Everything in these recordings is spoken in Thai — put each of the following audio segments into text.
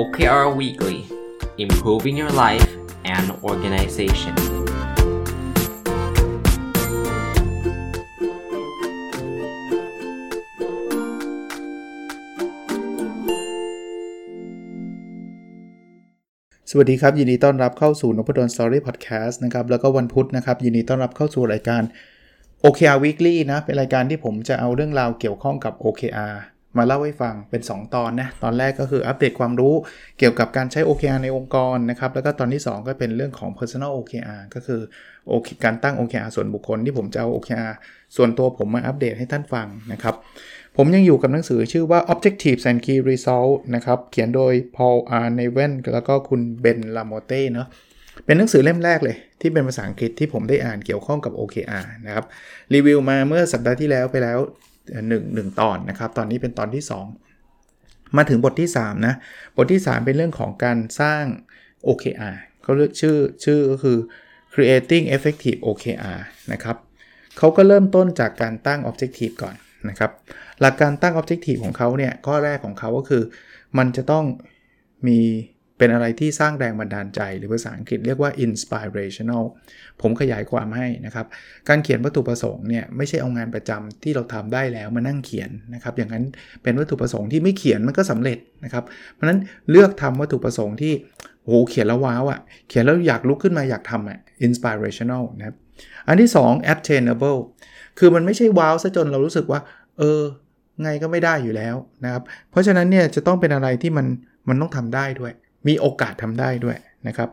OKR Weekly Improving Your Life and Organization สวัสดีครับ ยินดีต้อนรับเข้าสู่นพดลสตอรี่พอดแคสต์นะครับ แล้วก็วันพุธนะครับ ยินดีต้อนรับเข้าสู่รายการ OKR Weekly นะ เป็นรายการที่ผมจะเอาเรื่องราวเกี่ยวข้องกับ OKR มาเล่าให้ฟังเป็น 2 ตอนนะตอนแรกก็คืออัปเดตความรู้เกี่ยวกับการใช้ OKR ในองค์กรนะครับแล้วก็ตอนที่ 2 ก็เป็นเรื่องของ Personal OKR ก็คือ OK การตั้ง OKR ส่วนบุคคลที่ผมจะเอา OKR ส่วนตัวผมมาอัปเดตให้ท่านฟังนะครับผมยังอยู่กับหนังสือชื่อว่า Objectives and Key Results นะครับเขียนโดย Paul R. Neven แล้วก็คุณเบนลาโมเต้เนาะเป็นหนังสือเล่มแรกเลย ที่เป็นภาษาอังกฤษที่ผมได้อ่านเกี่ยวข้องกับ OKR นะครับรีวิวมาเมื่อสัปดาห์ที่แล้วไปแล้ว 1นึ่งหนึ่งตอนนะครับ ตอนนี้เป็นตอนที่ 2 มาถึงบทที่ 3 นะ บทที่ 3 เป็นเรื่องของการสร้าง OKR เขาเรียกชื่อชื่อก็คือ creating effective OKR นะครับเขาก็เริ่มต้นจากการตั้ง objective ก่อนนะครับ หลักการตั้ง objective ของเขาเนี่ย ข้อแรกของเขาก็คือ มันจะต้องมี เป็นอะไรที่สร้างแรงบันดาลใจ หรือภาษาอังกฤษเรียกว่า inspirational ผมขยายความให้นะครับ การเขียนวัตถุประสงค์เนี่ยไม่ใช่เอางานประจำที่เราทำได้แล้วมานั่งเขียนนะครับ อย่างนั้นเป็นวัตถุประสงค์ที่ไม่เขียนมันก็สำเร็จนะครับ เพราะนั้นเลือกทำวัตถุประสงค์ที่โหเขียนแล้วว้าวอะ่ะ เขียนแล้วอยากลุกขึ้นมาอยากทำอะ inspirational นะครับอันที่ 2 attainable คือมันไม่ใช่ว้าวซะจนเรารู้สึกว่า เออ ไงก็ไม่ได้อยู่แล้วนะครับ เพราะฉะนั้นเนี่ยจะต้องเป็นอะไรที่มันมันต้องทำได้ด้วย มีโอกาสทำได้ด้วยนะครับ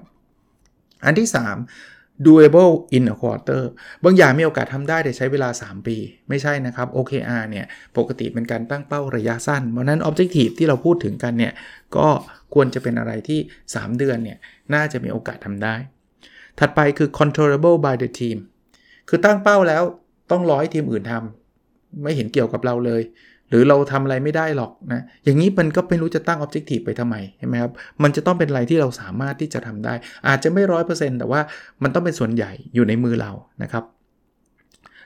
อันที่ 3 doable in a quarter บางอย่างมีโอกาสทำได้แต่ใช้เวลา 3 ปี ไม่ใช่นะครับ OKR เนี่ย ปกติเป็นการตั้งเป้าระยะสั้น เพราะนั้น objective ที่เราพูดถึงกันเนี่ย ก็ควรจะเป็นอะไรที่ 3 เดือนเนี่ย น่าจะมีโอกาสทำได้ ถัดไปคือ controllable by the team คือตั้งเป้าแล้วต้องรอให้ทีมอื่นทำไม่เห็นเกี่ยวกับเราเลย หรือเราทำอะไรไม่ได้หรอกนะอย่างนี้มันก็ไม่รู้จะตั้ง Objective ไปทำไมใช่ไหมครับมันจะต้องเป็นอะไรที่เราสามารถที่จะทำได้ อาจจะไม่ร้อยเปอร์เซ็นต์แต่ว่ามันต้องเป็นส่วนใหญ่อยู่ในมือเรานะครับ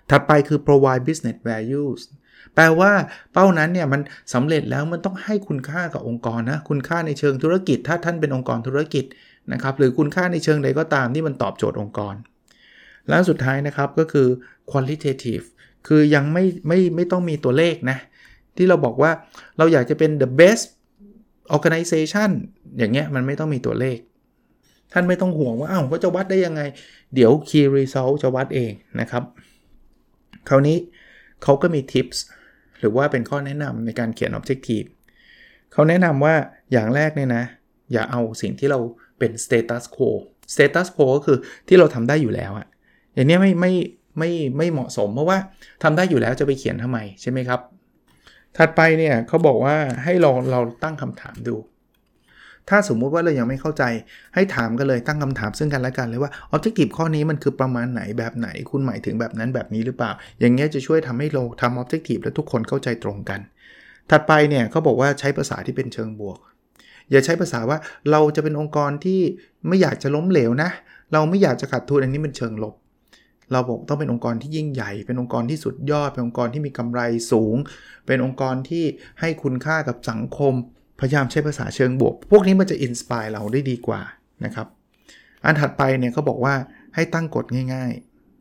ถัดไปคือ provide business values แปลว่าเป้านั้นเนี่ยมันสำเร็จแล้วมันต้องให้คุณค่ากับองค์กรนะคุณค่าในเชิงธุรกิจ ถ้าท่านเป็นองค์กรธุรกิจนะครับหรือคุณค่าในเชิงใดก็ตามที่มันตอบโจทย์องค์กร แล้วสุดท้ายนะครับก็คือ qualitative คือยังไม่ไม่ไม่ต้องมีตัวเลขนะ ที่เราบอกว่าเราอยากจะเป็น the best organization อย่างเงี้ยมันไม่ต้องมีตัวเลข ท่านไม่ต้องห่วงว่าอ้าวก็จะวัดได้ยังไง เดี๋ยว key result จะวัดเองนะครับ คราวนี้เขาก็มี tips หรือว่าเป็นข้อแนะนำในการเขียน objective เขาแนะนำว่าอย่างแรกเนี่ยนะ อย่าเอาสิ่งที่เราเป็น status quo status quo ก็คือที่เราทำได้อยู่แล้วอะอย่างนี้ไม่ไม่ไม่ไม่เหมาะสมเพราะว่าทำได้อยู่แล้วจะไปเขียนทำไมใช่ไหมครับ ถัดไปเนี่ยเขาบอกว่าให้ลองเราตั้งคำถามดู ถ้าสมมุติว่าเรายังไม่เข้าใจให้ถามกันเลยตั้งคำถามซึ่งกันและกันเลยว่า objective ข้อนี้มันคือประมาณไหนแบบไหนคุณหมายถึงแบบนั้นแบบนี้หรือเปล่า อย่างเงี้ยจะช่วยทำให้เราทำ objective และทุกคนเข้าใจตรงกัน ถัดไปเนี่ยเขาบอกว่าใช้ภาษาที่เป็นเชิงบวก อย่าใช้ภาษาว่าเราจะเป็นองค์กรที่ไม่อยากจะล้มเหลวนะ เราไม่อยากจะขาดทุนอันนี้มันเชิงลบ เราบอกต้องเป็นองค์กรที่ยิ่งใหญ่ เป็นองค์กรที่สุดยอด เป็นองค์กรที่มีกำไรสูง เป็นองค์กรที่ให้คุณค่ากับสังคม พยายามใช้ภาษาเชิงบวก พวกนี้มันจะ inspire เราได้ดีกว่านะครับ อันถัดไปเนี่ยเขาบอกว่าให้ตั้งกฎง่าย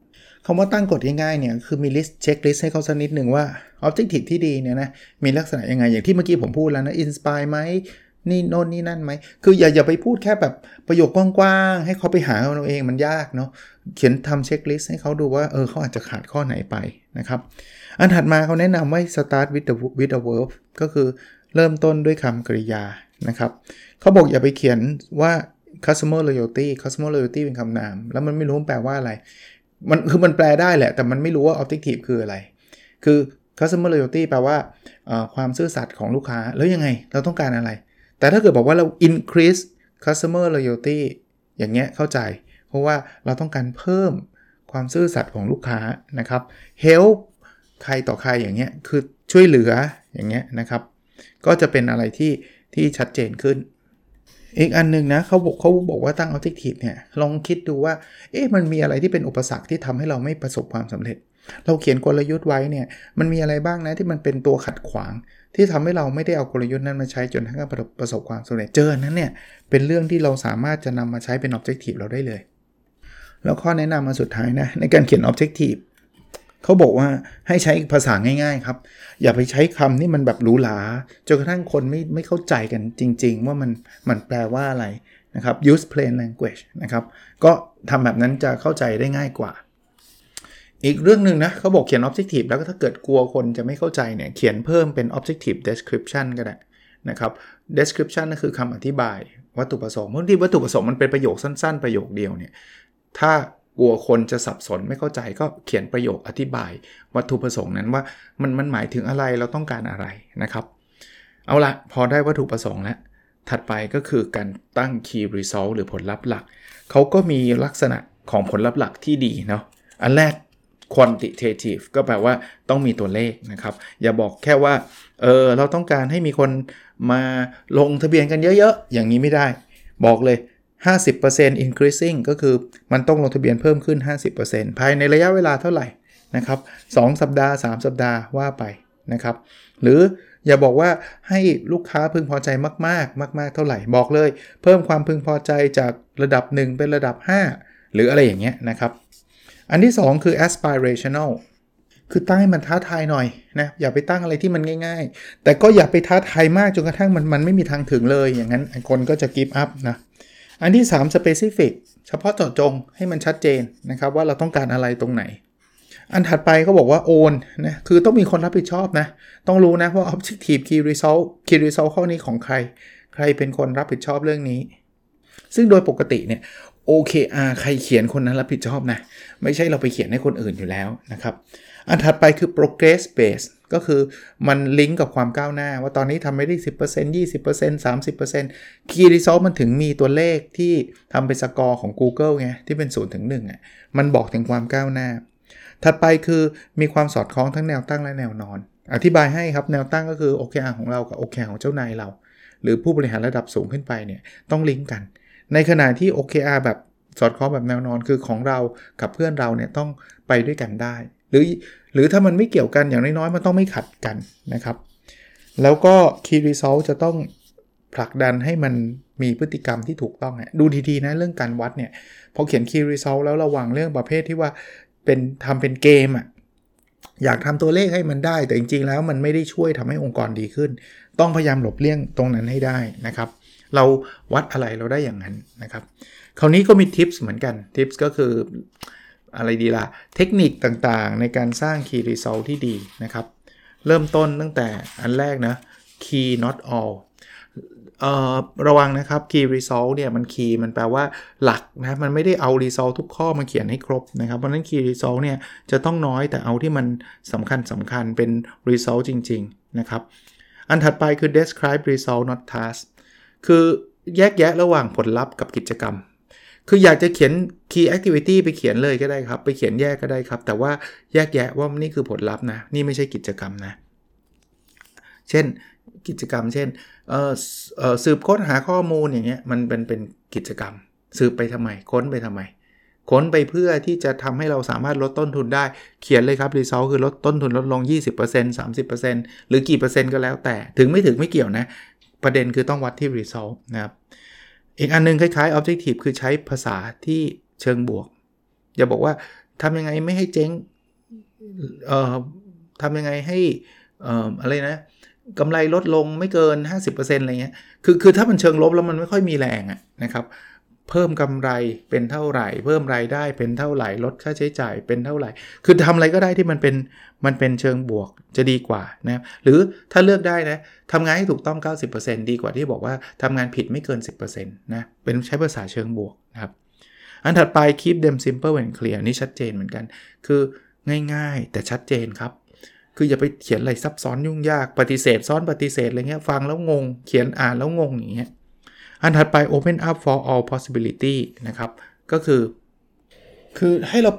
ๆคำว่าตั้งกฎง่ายๆเนี่ยคือมี list checklist ให้เขาสักนิดหนึ่งว่า Objective ที่ดีเนี่ยนะมีลักษณะยังไงอย่างที่เมื่อกี้ผมพูดแล้วนะ inspire ไหม นี่โน่นนี่นั่นไหม คืออย่าอย่าไปพูดแค่แบบประโยคกว้างๆ ให้เขาไปหาเอาเองมันยากเนาะ เขียนทำ checklist ให้เขาดูว่าเออเขาอาจจะขาดข้อไหนไปนะครับ อันถัดมาเขาแนะนำว่า start with the with the verb ก็คือเริ่มต้นด้วยคำกริยานะครับเขาบอกอย่าไปเขียนว่า customer loyalty customer loyalty เป็นคำนาม แล้วมันไม่รู้แปลว่าอะไร มันคือมันแปลได้แหละ แต่มันไม่รู้ว่า objective คืออะไร คือ customer loyalty แปลว่าความซื่อสัตย์ของลูกค้า แล้วยังไง เราต้องการอะไร แต่ถ้าเกิดบอกว่าเรา increase customer loyalty อย่างเงี้ยเข้าใจ เพราะว่าเราต้องการเพิ่มความซื่อสัตย์ของลูกค้านะครับ help ใครต่อใครอย่างเงี้ยคือช่วยเหลืออย่างเงี้ยนะครับ ก็จะเป็นอะไรที่ที่ชัดเจนขึ้น อีกอันนึงนะเขาบอกเขาบอกว่าตั้ง objective เนี่ยลองคิดดูว่า เอ๊ะมันมีอะไรที่เป็นอุปสรรคที่ทำให้เราไม่ประสบความสำเร็จ เราเขียนกลยุทธ์ไว้เนี่ยมันมีอะไรบ้างนะที่มันเป็นตัวขัดขวาง ที่ทำให้เราไม่ได้เอากลยุทธ์นั้นมาใช้จนทั้งประสบความสำเร็จเจอนั้นเนี่ยเป็นเรื่องที่เราสามารถจะนำมาใช้เป็น objective เราได้เลย แล้วข้อแนะนำมาสุดท้ายนะในการเขียน objective เขาบอกว่าให้ใช้ภาษาง่ายๆครับ อย่าไปใช้คำที่มันแบบหรูหราจนกระทั่งคนไม่ไม่เข้าใจกันจริง ๆ ว่ามันมันแปลว่าอะไรนะครับ use plain language นะครับ ก็ทำแบบนั้นจะเข้าใจได้ง่ายกว่า อีกเรื่องหนึ่งนะเขาบอกเขียน objective แล้วก็ถ้าเกิดกลัวคนจะไม่เข้าใจเนี่ย เขียนเพิ่มเป็น objective description ก็ได้นะครับ description ก็คือคำอธิบายวัตถุประสงค์บางทีวัตถุประสงค์มันเป็นประโยคสั้น ๆ ประโยคเดียวเนี่ยถ้ากลัวคนจะสับสนไม่เข้าใจก็เขียนประโยคอธิบาย วัตถุประสงค์นั้นว่ามันมันหมายถึงอะไรเราต้องการอะไรนะครับ เอาละพอได้วัตถุประสงค์แล้วถัดไปก็คือการตั้ง key result หรือผลลัพธ์หลักเขาก็มีลักษณะของผลลัพธ์หลักที่ดีเนาะอันแรก quantitative ก็แปลว่าต้องมีตัวเลขนะครับ อย่าบอกแค่ว่าเออเราต้องการให้มีคนมาลงทะเบียนกันเยอะๆ อย่างนี้ไม่ได้ บอกเลย 50% increasing ก็คือมันต้องลงทะเบียนเพิ่มขึ้น 50%ภายในระยะเวลาเท่าไหร่นะครับ2สัปดาห์ 3 สัปดาห์ว่าไปนะครับ หรืออย่าบอกว่าให้ลูกค้าพึงพอใจมากๆ มาก ๆ เท่าไหร่บอกเลย เพิ่มความพึงพอใจจากระดับ 1 เป็นระดับ 5 หรืออะไรอย่างเงี้ยนะครับ อันที่ 2 คือ aspirational คือตั้งให้มันท้าทายหน่อยนะอย่าไปตั้งอะไรที่มันง่าย ๆ แต่ก็อย่าไปท้าทายมากจนกระทั่งมันมันไม่มีทางถึงเลย อย่างนั้นคนก็จะ give up นะอันที่ 3 specific เฉพาะเจาะจงให้มันชัดเจนนะครับว่าเราต้องการอะไรตรงไหน อันถัดไปเขาบอกว่าโอนนะคือต้องมีคนรับผิดชอบนะ ต้องรู้นะว่า objective key result key result ข้อนี้ของใคร ใครเป็นคนรับผิดชอบเรื่องนี้ ซึ่งโดยปกติเนี่ย OKR ใครเขียนคนนั้นรับผิดชอบนะ ไม่ใช่เราไปเขียนให้คนอื่นอยู่แล้วนะครับ อันถัดไปคือ progress base ก็คือมันลิงก์กับความก้าวหน้า ว่าตอนนี้ทำไม่ได้ 10% 20% 30% Key Result มันถึงมีตัวเลขที่ทำเป็นสกอร์ของ Google ไง ที่เป็น0ถึง1อะมันบอกถึงความก้าวหน้า ถัดไปคือมีความสอดคล้องทั้งแนวตั้งและแนวนอน อธิบายให้ครับแนวตั้งก็คือ OKR ของเรากับ OKR ของเจ้านายเรา หรือผู้บริหารระดับสูงขึ้นไปเนี่ยต้องลิงก์กัน ในขณะที่ OKR แบบสอดคล้องแบบแนวนอนคือของเรากับเพื่อนเราเนี่ยต้องไปด้วยกันได้ หรือหรือถ้ามันไม่เกี่ยวกันอย่างน้อยๆมันต้องไม่ขัดกันนะครับ แล้วก็ Key Result จะต้องผลักดันให้มันมีพฤติกรรมที่ถูกต้องดูดีๆนะเรื่องการวัดเนี่ยพอเขียน Key Result แล้วระวังเรื่องประเภทที่ว่าเป็นทำเป็นเกมอะ่ะอยากทำตัวเลขให้มันได้ แต่จริงๆแล้วมันไม่ได้ช่วยทำให้องค์กรดีขึ้น ต้องพยายามหลบเลี่ยงตรงนั้นให้ได้นะครับ เราวัดอะไรเราได้อย่างนั้นนะครับ คราวนี้ก็มีทิปส์เหมือนกันทิปส์ก็คืออะไรดีละ่ะ เทคนิคต่างๆ ในการสร้าง Key Result ที่ดีนะครับ เริ่มต้นตั้งแต่อันแรกนะ Key not all เอ่อระวังนะครับ Key Result เนี่ยมัน Key มันแปลว่าหลักนะมันไม่ได้เอา Result ทุกข้อมาเขียนให้ครบนะครับ เพราะนั้น Key Result เนี่ยจะต้องน้อยแต่เอาที่มันสำคัญสำคัญเป็น Result จริง ๆ นะครับ อันถัดไปคือ describe result not task คือแยกแยะระหว่างผลลัพธ์กับกิจกรรม คืออยากจะเขียน key activity ไปเขียนเลยก็ได้ครับ ไปเขียนแยกก็ได้ครับ แต่ว่าแยกแยะว่านี่คือผลลัพธ์นะ นี่ไม่ใช่กิจกรรมนะ เช่นกิจกรรม เช่นสืบค้นหาข้อมูลอย่างเงี้ย มันเป็นเป็นกิจกรรม สืบไปทำไม ค้นไปทำไม ค้นไปเพื่อที่จะทำให้เราสามารถลดต้นทุนได้ เขียนเลยครับ result คือลดต้นทุนลดลง 20% 30%หรือกี่เปอร์เซ็นต์ก็แล้วแต่ ถึงไม่ถึงไม่เกี่ยวนะ ประเด็นคือต้องวัดที่ result นะครับ อีกอันนึงคล้ายๆ objective คือใช้ภาษาที่เชิงบวก อย่าบอกว่าทำยังไงไม่ให้เจ๊งเอ่อทำยังไงให้เอ่ออะไรนะกำไรลดลงไม่เกิน 50%อะไรเงี้ย คือคือถ้ามันเชิงลบแล้วมันไม่ค่อยมีแรงอะนะครับ เพิ่มกำไรเป็นเท่าไหร่ เพิ่มรายได้เป็นเท่าไหร่ลดค่าใช้จ่ายเป็นเท่าไหร่ คือทำอะไรก็ได้ที่มันเป็นมันเป็นเชิงบวกจะดีกว่านะหรือถ้าเลือกได้นะทำงานให้ถูกต้อง 90%ดีกว่าที่บอกว่าทำงานผิดไม่เกิน 10%นะเป็นใช้ภาษาเชิงบวกนะครับอันถัดไป keep them simple and clear นี่ชัดเจนเหมือนกัน คือง่ายๆ แต่ชัดเจนครับ คืออย่าไปเขียนอะไรซับซ้อนยุ่งยากปฏิเสธ ซ้อนปฏิเสธอะไรเงี้ยฟังแล้วงง เขียนอ่านแล้วงงอย่างเงี้ย อันถัดไป open up for all possibility นะครับ ก็คือ คือให้เรา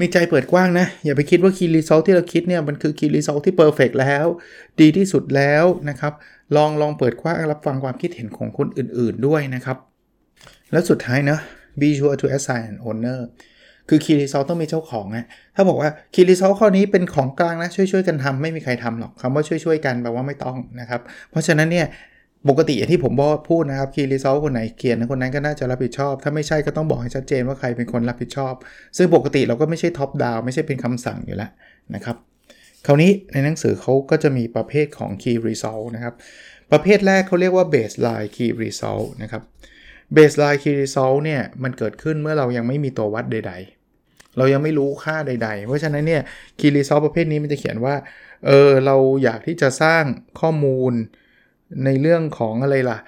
มีใจเปิดกว้างนะ อย่าไปคิดว่าคีรีโซลที่เราคิดเนี่ย มันคือคีรีโซลที่เพอร์เฟกแล้ว ดีที่สุดแล้วนะครับ ลองลองเปิดกว้างรับฟังความคิดเห็นของคนอื่นๆด้วยนะครับ แล้วสุดท้ายนะ be sure to assign an owner คือ key result ต้องมีเจ้าของนะถ้าบอกว่า key result ข้อนี้เป็นของกลางนะช่วยๆกันทำไม่มีใครทำหรอกคำว่าช่วยๆกันแปลว่าไม่ต้องนะครับ เพราะฉะนั้นเนี่ย ปกติอย่างที่ผมบอกพูดนะครับ key result คนไหนเขียนคนนั้นก็น่าจะรับผิดชอบ ถ้าไม่ใช่ก็ต้องบอกให้ชัดเจนว่าใครเป็นคนรับผิดชอบ ซึ่งปกติเราก็ไม่ใช่ top down ไม่ใช่เป็นคำสั่งอยู่แล้วนะครับ คราวนี้ในหนังสือเขาก็จะมีประเภทของ key result นะครับ ประเภทแรกเขาเรียกว่า baseline key result นะครับ baseline key result เนี่ยมันเกิดขึ้นเมื่อเรายังไม่มีตัววัดใด ๆ เรายังไม่รู้ค่าใด ๆ เพราะฉะนั้นเนี่ย key result ประเภทนี้มันจะเขียนว่าเออเราอยากที่จะสร้างข้อมูล ในเรื่องของอะไรล่ะ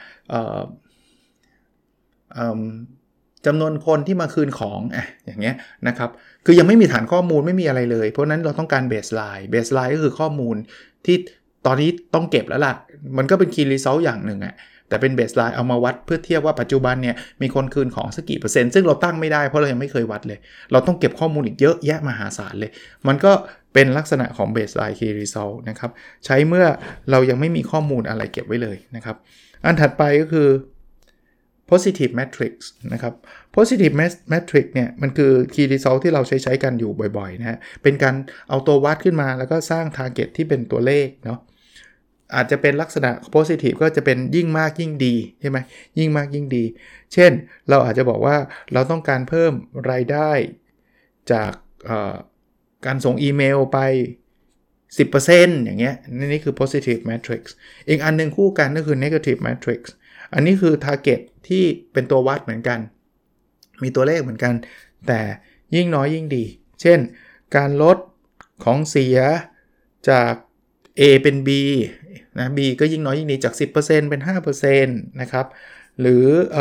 จำนวนคนที่มาคืนของอะอย่างเงี้ยนะครับ คือยังไม่มีฐานข้อมูลไม่มีอะไรเลย เพราะนั้นเราต้องการ baseline baseline ก็คือข้อมูลที่ตอนนี้ต้องเก็บแล้วล่ะ มันก็เป็น key result อย่างหนึ่งอะ แต่เป็น baseline เอามาวัดเพื่อเทียบว่าปัจจุบันเนี่ยมีคนคืนของสักกี่เปอร์เซ็นต์ซึ่งเราตั้งไม่ได้เพราะเรายังไม่เคยวัดเลย เราต้องเก็บข้อมูลอีกเยอะแยะมหาศาลเลย มันก็เป็นลักษณะของ baseline key result นะครับใช้เมื่อเรายังไม่มีข้อมูลอะไรเก็บไว้เลยนะครับอันถัดไปก็คือ positive matrix นะครับ positive matrix เนี่ยมันคือ key result ที่เราใช้ใช้กันอยู่บ่อยๆนะฮะเป็นการเอาตัววัดขึ้นมาแล้วก็สร้าง target ที่เป็นตัวเลขเนาะ อาจจะเป็นลักษณะ positive ก็จะเป็นยิ่งมากยิ่งดีใช่ไหมยิ่งมากยิ่งดี เช่น เราอาจจะบอกว่าเราต้องการเพิ่มรายได้จากการส่งอีเมลไป 10%อย่างเงี้ยนี่คือ positive matrix อีกอันนึงคู่กันก็คือ negative matrix อันนี้คือ target ที่เป็นตัววัดเหมือนกัน มีตัวเลขเหมือนกัน แต่ยิ่งน้อยยิ่งดี เช่น การลดของเสียจาก A เป็น B นะ B ก็ยิ่งน้อยยิ่งดีจาก 10%เป็น5%นะครับ หรืออ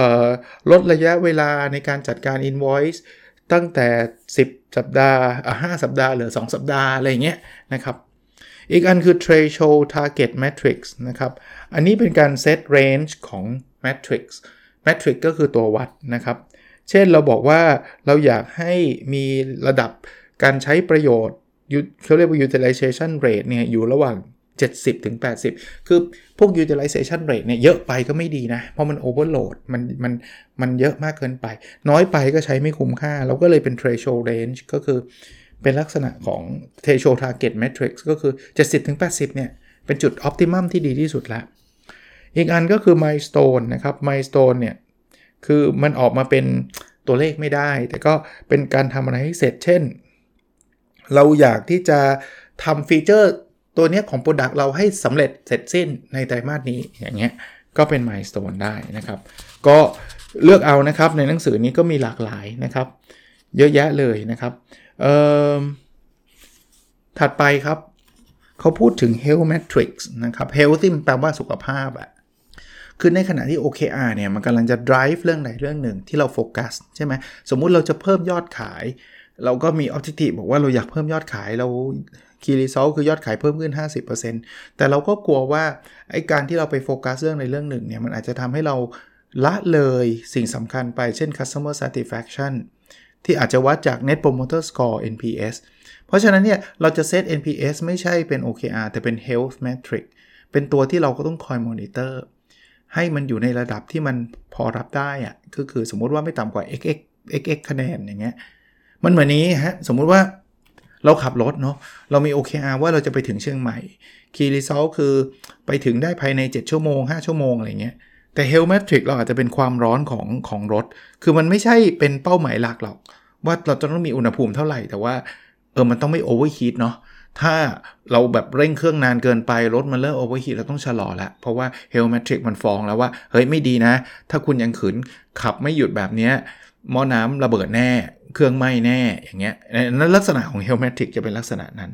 ลดระยะเวลาในการจัดการ invoice ตั้งแต่ 10 สัปดาห์5สัปดาห์หลือ 2 สัปดาห์อะไรเงี้ยนะครับ อีกอันคือ threshold target matrix นะครับ อันนี้เป็นการเซต range ของ matrix matrix ก็คือตัววัดนะครับ เช่นเราบอกว่าเราอยากให้มีระดับการใช้ประโยชน์เขาเรียกว่า utilization rate เนี่ยอยู่ระหว่าง 70ถึง80 คือพวก utilization rate เนี่ยเยอะไปก็ไม่ดีนะ เพราะมัน overload มันมันมันเยอะมากเกินไป น้อยไปก็ใช้ไม่คุ้มค่า เราก็เลยเป็น threshold range ก็คือเป็นลักษณะของ threshold target matrix ก็คือ 70ถึง80 เนี่ย เป็นจุด optimum ที่ดีที่สุดล้วอีกอันก็คือ milestone นะครับ milestone เนี่ย คือมันออกมาเป็นตัวเลขไม่ได้ แต่ก็เป็นการทำอะไรให้เสร็จ เช่น เราอยากที่จะทำฟีเจอร์ ตัวนี้ของ Product เราให้สำเร็จเสร็จสิ้นในไตรมาสนี้อย่างเงี้ยก็เป็น milestone ได้นะครับ ก็เลือกเอานะครับในหนังสือนี้ก็มีหลากหลายนะครับ เยอะแยะเลยนะครับถัดไปครับ เขาพูดถึง health metrics นะครับ health ที่แปลว่าสุขภาพอะคือในขณะที่ OKR เนี่ยมันกำลังจะ drive เรื่องใดเรื่องหนึ่งที่เราโฟกัสใช่ไหมสมมุติเราจะเพิ่มยอดขาย เราก็มี objective บอกว่าเราอยากเพิ่มยอดขายเรา key result คือยอดขายเพิ่มขึ้น 50%แต่เราก็กลัวว่าไอ้การที่เราไปโฟกัสเรื่องในเรื่องหนึ่งเนี่ยมันอาจจะทำให้เราละเลยสิ่งสำคัญไปเช่น customer satisfaction ที่อาจจะวัดจาก net promoter score NPS เพราะฉะนั้นเนี่ยเราจะเซต NPS ไม่ใช่เป็น OKR แต่เป็น health metric เป็นตัวที่เราก็ต้องคอยมอนิเตอร์ให้มันอยู่ในระดับที่มันพอรับได้อะก็คือสมมุติว่าไม่ต่ำกว่า xx xx คะแนนอย่างเงี้ยมันเหมือนนี้ฮะ สมมุติว่า เราขับรถเนาะเรามี OKR ว่าเราจะไปถึงเชียงใหม่ Key Result คือไปถึงได้ภายใน 7 ชั่วโมง 5 ชั่วโมงอะไรเงี้ยแต่ Health Metric เราอาจจะเป็นความร้อนของของรถ คือมันไม่ใช่เป็นเป้าหมายหลักหรอก ว่าเราจะต้องมีอุณหภูมิเท่าไหร่ แต่ว่าเออมันต้องไม่ overheat เนาะถ้าเราแบบเร่งเครื่องนานเกินไป รถมันเริ่ม overheat เราต้องชะลอแล้วเพราะว่า Health Metric มันฟ้องแล้วว่า เฮ้ยไม่ดีนะ ถ้าคุณยังขืนขับไม่หยุดแบบนี้หม้อน้ำระเบิดแน่ เครื่องไหม้แน่อย่างเงี้ยนั้นลักษณะของ Health Metric จะเป็นลักษณะนั้น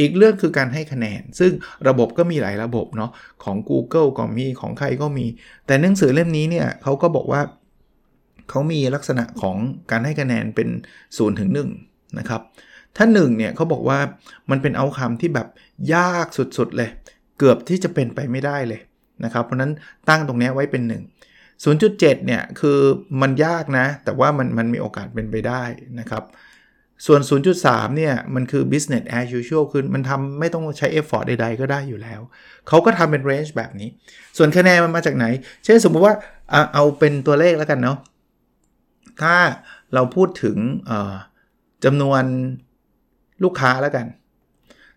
อีกเรื่องคือการให้คะแนน ซึ่งระบบก็มีหลายระบบเนาะของ Google ก็มีของใครก็มี แต่หนังสือเล่มนี้เนี่ยเขาก็บอกว่าเขามีลักษณะของการให้คะแนนเป็น0ถึง1นะครับ ถ้า1เนี่ยเขาบอกว่ามันเป็นเอาคำที่แบบยากสุดๆเลย เกือบที่จะเป็นไปไม่ได้เลยนะครับ เพราะนั้นตั้งตรงนี้ไว้เป็น 1 0.7 เนี่ยคือมันยากนะ แต่ว่ามันมันมีโอกาสเป็นไปได้นะครับ ส่วน 0.3 เนี่ยมันคือ business as usual คือมันทำไม่ต้องใช้ effort ใดๆ ก็ได้อยู่แล้ว เขาก็ทำเป็น range แบบนี้ ส่วนคะแนนมันมาจากไหน เช่นสมมติว่าเอาเป็นตัวเลขแล้วกันเนาะถ้าเราพูดถึงจำนวนลูกค้าแล้วกัน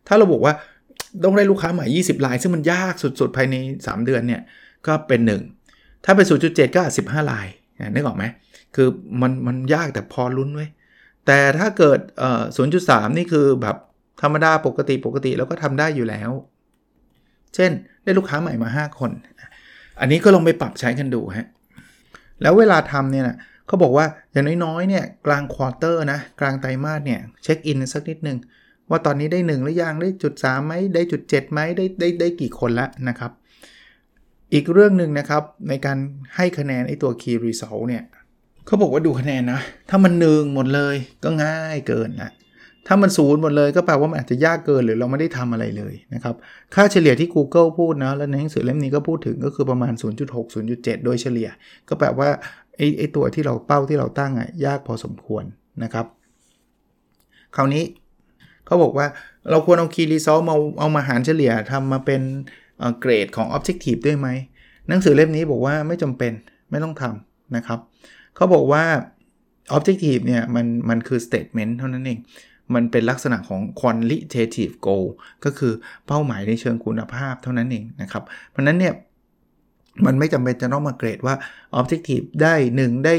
ถ้าเราบอกว่าต้องได้ลูกค้าใหม่ 20ราย ซึ่งมันยากสุดๆ ภายใน 3 เดือนเนี่ย ก็เป็น 1 ถ้าเป็น 0.7 ก็ 15รายนึกออกไหมคือมันมันยากแต่พอลุ้นไว้แต่ถ้าเกิดเอ่อ0.3 นี่คือแบบธรรมดาปกติปกติแล้วก็ทำได้อยู่แล้ว เช่นได้ลูกค้าใหม่มา 5 คน อันนี้ก็ลองไปปรับใช้กันดูฮะแล้วเวลาทำเนี่ยนะเขาบอกว่าอย่างน้อยๆเนี่ยกลางควอเตอร์นะกลางไตรมาสเนี่ยเช็คอินสักนิดนึงว่าตอนนี้ได้ 1 หรือยังได้จุด3ไหมได้จุด7ไหมได้ได้ได้กี่คนแล้วนะครับ อีกเรื่องหนึ่งนะครับ ในการให้คะแนนไอตัว Key Result เนี่ยเขาบอกว่าดูคะแนนนะ ถ้ามันหนึ่งหมดเลยก็ง่ายเกินนะถ้ามันศูนย์หมดเลยก็แปลว่ามันอาจจะยากเกินหรือเราไม่ได้ทำอะไรเลยนะครับ ค่าเฉลี่ยที่ Google พูดนะ แล้วในหนังสือเล่มนี้ก็พูดถึงก็คือประมาณ 0.6 0.7 โดยเฉลี่ย ก็แปลว่าไอ้ไอตัวที่เราเป้าที่เราตั้งอะยากพอสมควรนะครับ คราวนี้เขาบอกว่าเราควรเอา Key Result มาเอามาหารเฉลี่ยทำมาเป็น เกรดของ Objective ด้วยไหม หนังสือเล่มนี้บอกว่าไม่จำเป็นไม่ต้องทำนะครับเขาบอกว่า Objective เนี่ยมันมันคือ Statement เท่านั้นเอง มันเป็นลักษณะของ quantitative goal ก็คือเป้าหมายในเชิงคุณภาพเท่านั้นเองนะครับ เพราะนั้นเนี่ยมันไม่จำเป็นจะต้องมาเกรดว่า Objective ได้ 1 ได้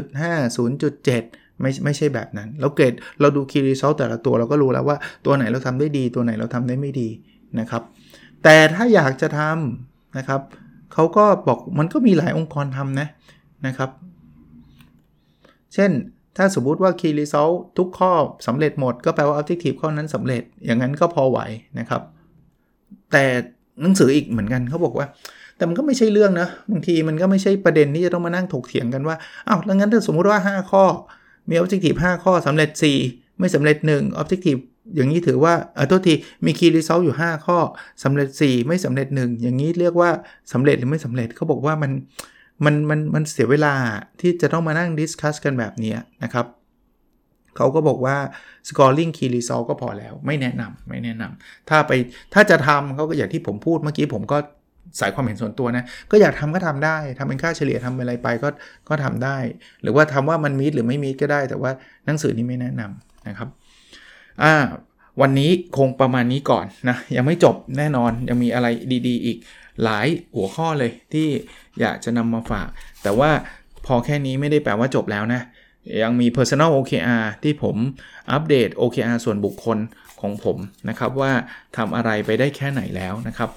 0.5 0.7 ไม่ไม่ใช่แบบนั้น เราเกรดเราดู Key Result แต่ละตัวเราก็รู้แล้วว่าตัวไหนเราทำได้ดี ตัวไหนเราทำได้ไม่ดีนะครับ แต่ถ้าอยากจะทำนะครับเขาก็บอกมันก็มีหลายองค์กรทำนะนะครับ เช่นถ้าสมมุติว่า Key Result ทุกข้อสำเร็จหมด ก็แปลว่า Objective ข้อนั้นสำเร็จอย่างนั้นก็พอไหวนะครับ แต่หนังสืออีกเหมือนกันเขาบอกว่า แต่มันก็ไม่ใช่เรื่องนะบางทีมันก็ไม่ใช่ประเด็นที่จะต้องมานั่งถกเถียงกันว่าอ้าวแล้วงั้นถ้าสมมุติว่า 5 ข้อมี objective 5 ข้อสำเร็จ 4 ไม่สำเร็จ 1 objective อย่างนี้ถือว่าเออโทษทีมี key result อยู่ 5 ข้อสำเร็จ 4 ไม่สำเร็จ 1 อย่างนี้เรียกว่าสำเร็จหรือไม่สำเร็จเขาบอกว่ามันมันมันมันเสียเวลาที่จะต้องมานั่งดิสคัสกันแบบนี้นะครับเขาก็บอกว่า scoring key result ก็พอแล้ว ไม่แนะนำไม่แนะนำถ้าไปถ้าจะทำเขาก็อย่างที่ผมพูดเมื่อกี้ผมก็สายความเห็นส่วนตัวนะ ก็อยากทำก็ทำได้ทำเป็นค่าเฉลี่ยทำอะไรไปก็ก็ทำได้ หรือว่าทำว่ามันมีดหรือไม่มีดก็ได้ แต่ว่าหนังสือนี้ไม่แนะนำนะครับ อ่าวันนี้คงประมาณนี้ก่อนนะ ยังไม่จบแน่นอนยังมีอะไรดี ๆ อีกหลายหัวข้อเลยที่อยากจะนำมาฝาก แต่ว่าพอแค่นี้ไม่ได้แปลว่าจบแล้วนะ ยังมี personal OKR ที่ผมอัปเดต OKR ส่วนบุคคลของผมนะครับ ว่าทำอะไรไปได้แค่ไหนแล้วนะครับ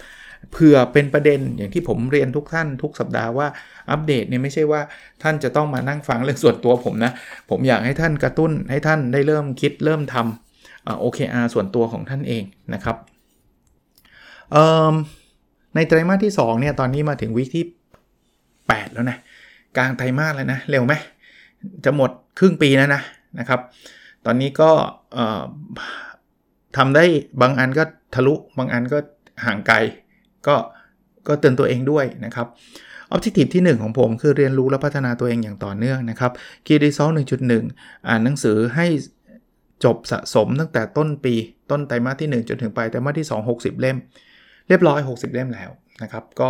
เผื่อเป็นประเด็นอย่างที่ผมเรียนทุกท่านทุกสัปดาห์ว่าอัปเดตเนี่ยไม่ใช่ว่าท่านจะต้องมานั่งฟังเรื่องส่วนตัวผมนะ ผมอยากให้ท่านกระตุ้นให้ท่านได้เริ่มคิดเริ่มทำ โอเคอาส่วนตัวของท่านเองนะครับในไตรมาสที่2เนี่ยตอนนี้มาถึงวิกที่ 8 แล้วนะกลางไตรมาสแล้วนะเร็วไหมจะหมดครึ่งปีแล้วนะนะครับ ตอนนี้ก็ทำได้บางอันก็ทะลุบางอันก็ห่างไกล ก็ก็เตือนตัวเองด้วยนะครับ Objective ที่ 1 ของผมคือเรียนรู้และพัฒนาตัวเองอย่างต่อเนื่องนะครับ Key Result 1.1 อ่านหนังสือให้ จบสะสมตั้งแต่ต้นปี ต้นไตรมาสที่ 1 จนถึงไปไตรมาสที่ 2 60 เล่ม เรียบร้อย 60 เล่มแล้วนะครับ ก็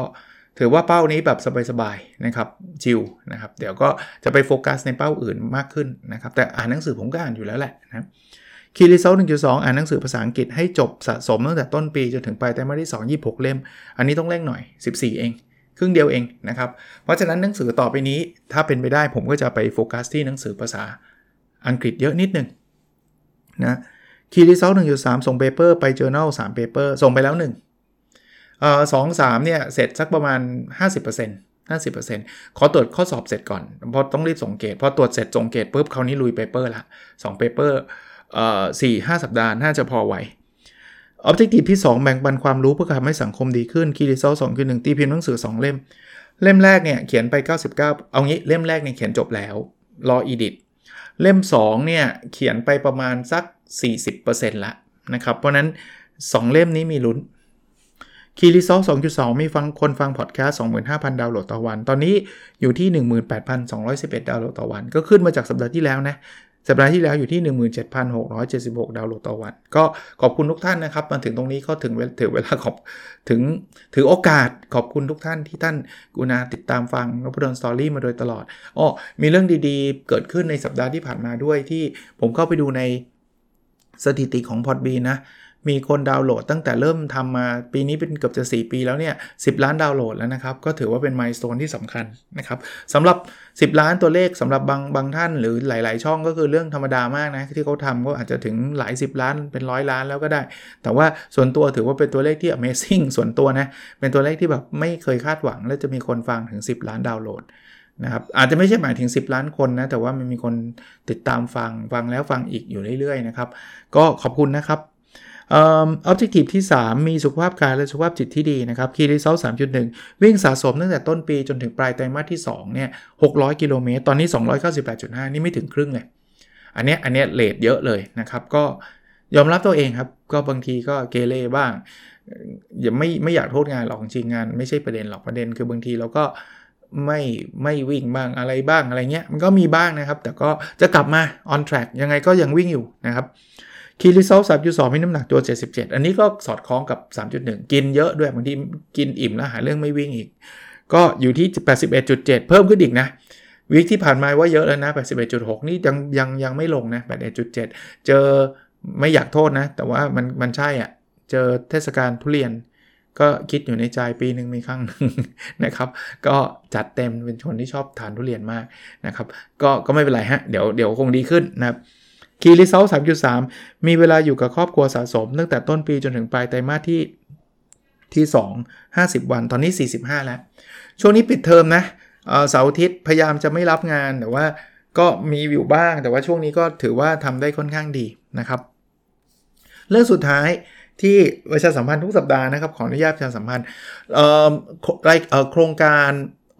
ถือว่าเป้านี้แบบสบายๆนะครับจิวนะครับเดี๋ยวก็จะไปโฟกัสในเป้าอื่นมากขึ้นนะครับ แต่อ่านหนังสือผมก็อ่านอยู่แล้วแหละนะ Key Result หนึ่งจุดสองอ่านหนังสือภาษาอังกฤษให้จบสะสมตั้งแต่ต้นปีจนถึงปลายไตรมาสที่2 26 เล่ม อันนี้ต้องเร่งหน่อย 14 เอง ครึ่งเดียวเองนะครับ เพราะฉะนั้นหนังสือต่อไปนี้ถ้าเป็นไปได้ผมก็จะไปโฟกัสที่หนังสือภาษาอังกฤษเยอะนิดนึง นะ Key Result หนึ่งจุดสามส่ง paper ไป journal 3 paper ส่งไปแล้ว1เอ่อสองสามเนี่ย เสร็จสักประมาณ 50% 50%ขอตรวจข้อสอบเสร็จก่อน เพราะต้องรีบส่งเกรดพอตรวจเสร็จส่งเกรดปุ๊บคราวนี้ลุย paper ละ2 paper สี่ห้าสัปดาห์น่าจะพอไหว Objective ที่ 2 แบ่งปันความรู้เพื่อทำให้สังคมดีขึ้น Key Result 2คือ1ตีพิมพ์หนังสือ 2 เล่ม เล่มแรกเนี่ยเขียนไป 99 เอางี้เล่มแรกเนี่ยเขียนจบแล้ว รอ edit เล่ม 2 เนี่ย เขียนไปประมาณสัก 40%ละนะครับ เพราะนั้น 2 เล่มนี้มีลุ้น Key Result 2.2 มีฟังคนฟังพอดแคสต์25,000 ดาวน์โหลดต่อวัน ตอนนี้อยู่ที่ 18,211 ดาวน์โหลดต่อวัน ก็ขึ้นมาจากสัปดาห์ที่แล้วนะ สัปดาห์ที่แล้วอยู่ที่ 17,676 ดาวน์โหลดต่อวัน ก็ขอบคุณทุกท่านนะครับ มาถึงตรงนี้ก็ถึงถึงเวลาขอบถึงถือโอกาสขอบคุณทุกท่านที่ท่านกรุณาติดตามฟัง Nopadol's Story มาโดยตลอดอ๋อมีเรื่องดีๆ เกิดขึ้นในสัปดาห์ที่ผ่านมาด้วยที่ผมเข้าไปดูในสถิติของ Podbean นะ มีคนดาวน์โหลดตั้งแต่เริ่มทำมาปีนี้เป็นเกือบจะ 4 ปีแล้วเนี่ยสิล้านดาวน์โหลดแล้วนะครับ ก็ถือว่าเป็นมายสเตนที่สำคัญนะครับสำหรับ 10 ล้านตัวเลขสำหรับบางบางท่านหรือหลาย ๆ ช่องก็คือเรื่องธรรมดามากนะ ที่เขาทำก็อาจจะถึงหลาย 10 ล้านเป็นร้อยล้านแล้วก็ได้ แต่ว่าส่วนตัวถือว่าเป็นตัวเลขที่ Amazing ส่วนตัวนะเป็นตัวเลขที่แบบไม่เคยคาดหวัง และจะมีคนฟังถึง 10 ล้านดาวน์โหลดนะครับอาจจะไม่ใช่หมายถึง 10 ล้านคนนะ แต่ว่ามันมีคนติดตามฟัง ฟังแล้วฟังอีกอยู่เรื่อยๆนะครับ ก็ขอบคุณนะครับ ออบเจกตีฟที่ 3 มีสุขภาพกายและสุขภาพจิตที่ดีนะครับคีรีเซลสามจุดหนึ่งวิ่งสะสมตั้งแต่ต้นปีจนถึงปลายไตรมาสที่2เนี่ย600กิโลเมตร ตอนนี้ 298.5 นี่ไม่ถึงครึ่งเลย อันนี้อันนี้เลทเยอะเลยนะครับ ก็ยอมรับตัวเองครับ ก็บางทีก็เกเรบ้าง อย่าไม่ไม่อยากโทษงานหรอกจริงงาน ไม่ใช่ประเด็นหรอกประเด็น คือบางทีเราก็ไม่ไม่วิ่งบ้างอะไรบ้างอะไรเงี้ยมันก็มีบ้างนะครับ แต่ก็จะกลับมา on track ยังไงก็ยังวิ่งอยู่นะครับ คีรีโซลสามจุดสองมีน้ำหนักตัว 77 อันนี้ก็สอดคล้องกับ 3.1 กินเยอะด้วยบางทีกินอิ่มแล้วหาเรื่องไม่วิ่งอีก ก็อยู่ที่ 81.7 เพิ่มขึ้นอีกนะวิกที่ผ่านมาว่าเยอะแล้วนะ 81.6 นี่ยังยังยังไม่ลงนะ 81.7 เจอไม่อยากโทษนะ แต่ว่ามันมันใช่อะ่ะ เจอเทศกาลทุเรียน ก็คิดอยู่ในใจปีหนึ่งมีครั้งนะครับ ก็จัดเต็มเป็นคนที่ชอบทานทุเรียนมากนะครับ ก็ก็ไม่เป็นไรฮะ เดี๋ยวเดี๋ยวคงดีขึ้นนะครับ คีรีเซลสามจุดสามมีเวลาอยู่กับครอบครัวสะสม ตั้งแต่ต้นปีจนถึงปลายไตรมาสที่ที่ 2 50 วันตอนนี้ 45 แล้ว ช่วงนี้ปิดเทอมนะเสาร์อาทิตย์พยายามจะไม่รับงานแต่ว่าก็มีอยู่บ้าง แต่ว่าช่วงนี้ก็ถือว่าทำได้ค่อนข้างดีนะครับ เรื่องสุดท้ายที่ประชาสัมพันธ์ทุกสัปดาห์นะครับ ขออนุญาตประชาสัมพันธ์โครงการ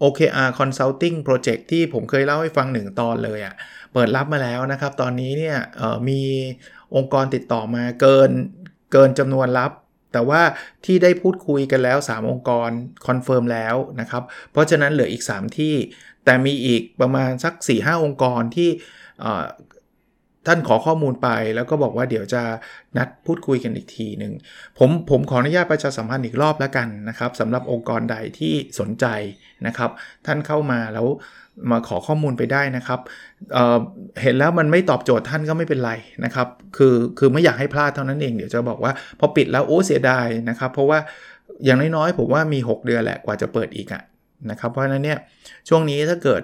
OKR Consulting Project ที่ผมเคยเล่าให้ฟังหนึ่งตอนเลยอะ่ะ เปิดรับมาแล้วนะครับ ตอนนี้เนี่ยมีองค์กรติดต่อมาเกินเกินจำนวนรับ แต่ว่าที่ได้พูดคุยกันแล้ว 3 องค์กร confirm แล้วนะครับ เพราะฉะนั้นเหลืออีก 3 ที่ แต่มีอีกประมาณสัก 4-5 องค์กรที่ ท่านขอข้อมูลไปแล้วก็บอกว่าเดี๋ยวจะนัดพูดคุยกันอีกทีหนึ่งผมผมขออนุญาตประชาสัมพันธ์อีกรอบแล้วกันนะครับสำหรับองค์กรใดที่สนใจนะครับ ท่านเข้ามาแล้วมาขอข้อมูลไปได้นะครับเเห็นแล้วมันไม่ตอบโจทย์ท่านก็ไม่เป็นไรนะครับ คือคือไม่อยากให้พลาดเท่านั้นเองเดี๋ยวจะบอกว่าพอปิดแล้วโอ้เสียดายนะครับ เพราะว่าอย่างน้อยๆผมว่ามี 6 เดือนแหละกว่าจะเปิดอีกอะนะครับเพราะฉะนั้นเนี่ยช่วงนี้ถ้าเกิด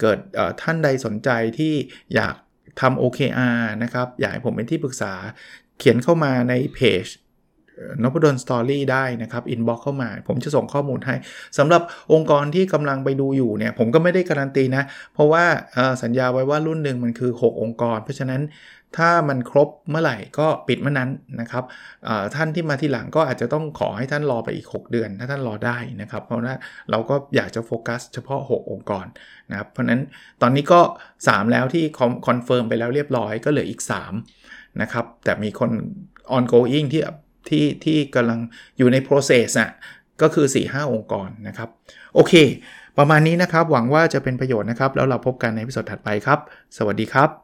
เกิดท่านใดสนใจที่อยาก ทำ OKR นะครับ อยากให้ผมเป็นที่ปรึกษาเขียนเข้ามาในเพจ Nopadol's Story ได้นะครับ inbox เข้ามา ผมจะส่งข้อมูลให้สำหรับองค์กรที่กำลังไปดูอยู่เนี่ย ผมก็ไม่ได้การันตีนะ เพราะว่าสัญญาไว้ว่ารุ่นหนึ่งมันคือ 6 องค์กร เพราะฉะนั้น ถ้ามันครบเมื่อไหร่ก็ปิดเมื่อนั้นนะครับท่านที่มาที่หลังก็อาจจะต้องขอให้ท่านรอไปอีก 6 เดือน ถ้าท่านรอได้นะครับ เพราะว่าเราก็อยากจะโฟกัสเฉพาะ 6 องค์กรนะครับ เพราะนั้นตอนนี้ก็ 3 แล้วที่คอนเฟิร์มไปแล้วเรียบร้อยก็เหลืออีก 3 นะครับ แต่มีคน ongoing ที่ที่ที่กำลังอยู่ใน process อะก็คือ 4-5 องค์กรนะครับ โอเค ประมาณนี้นะครับ หวังว่าจะเป็นประโยชน์นะครับ แล้วเราพบกันใน episode ถัดไปครับ สวัสดีครับ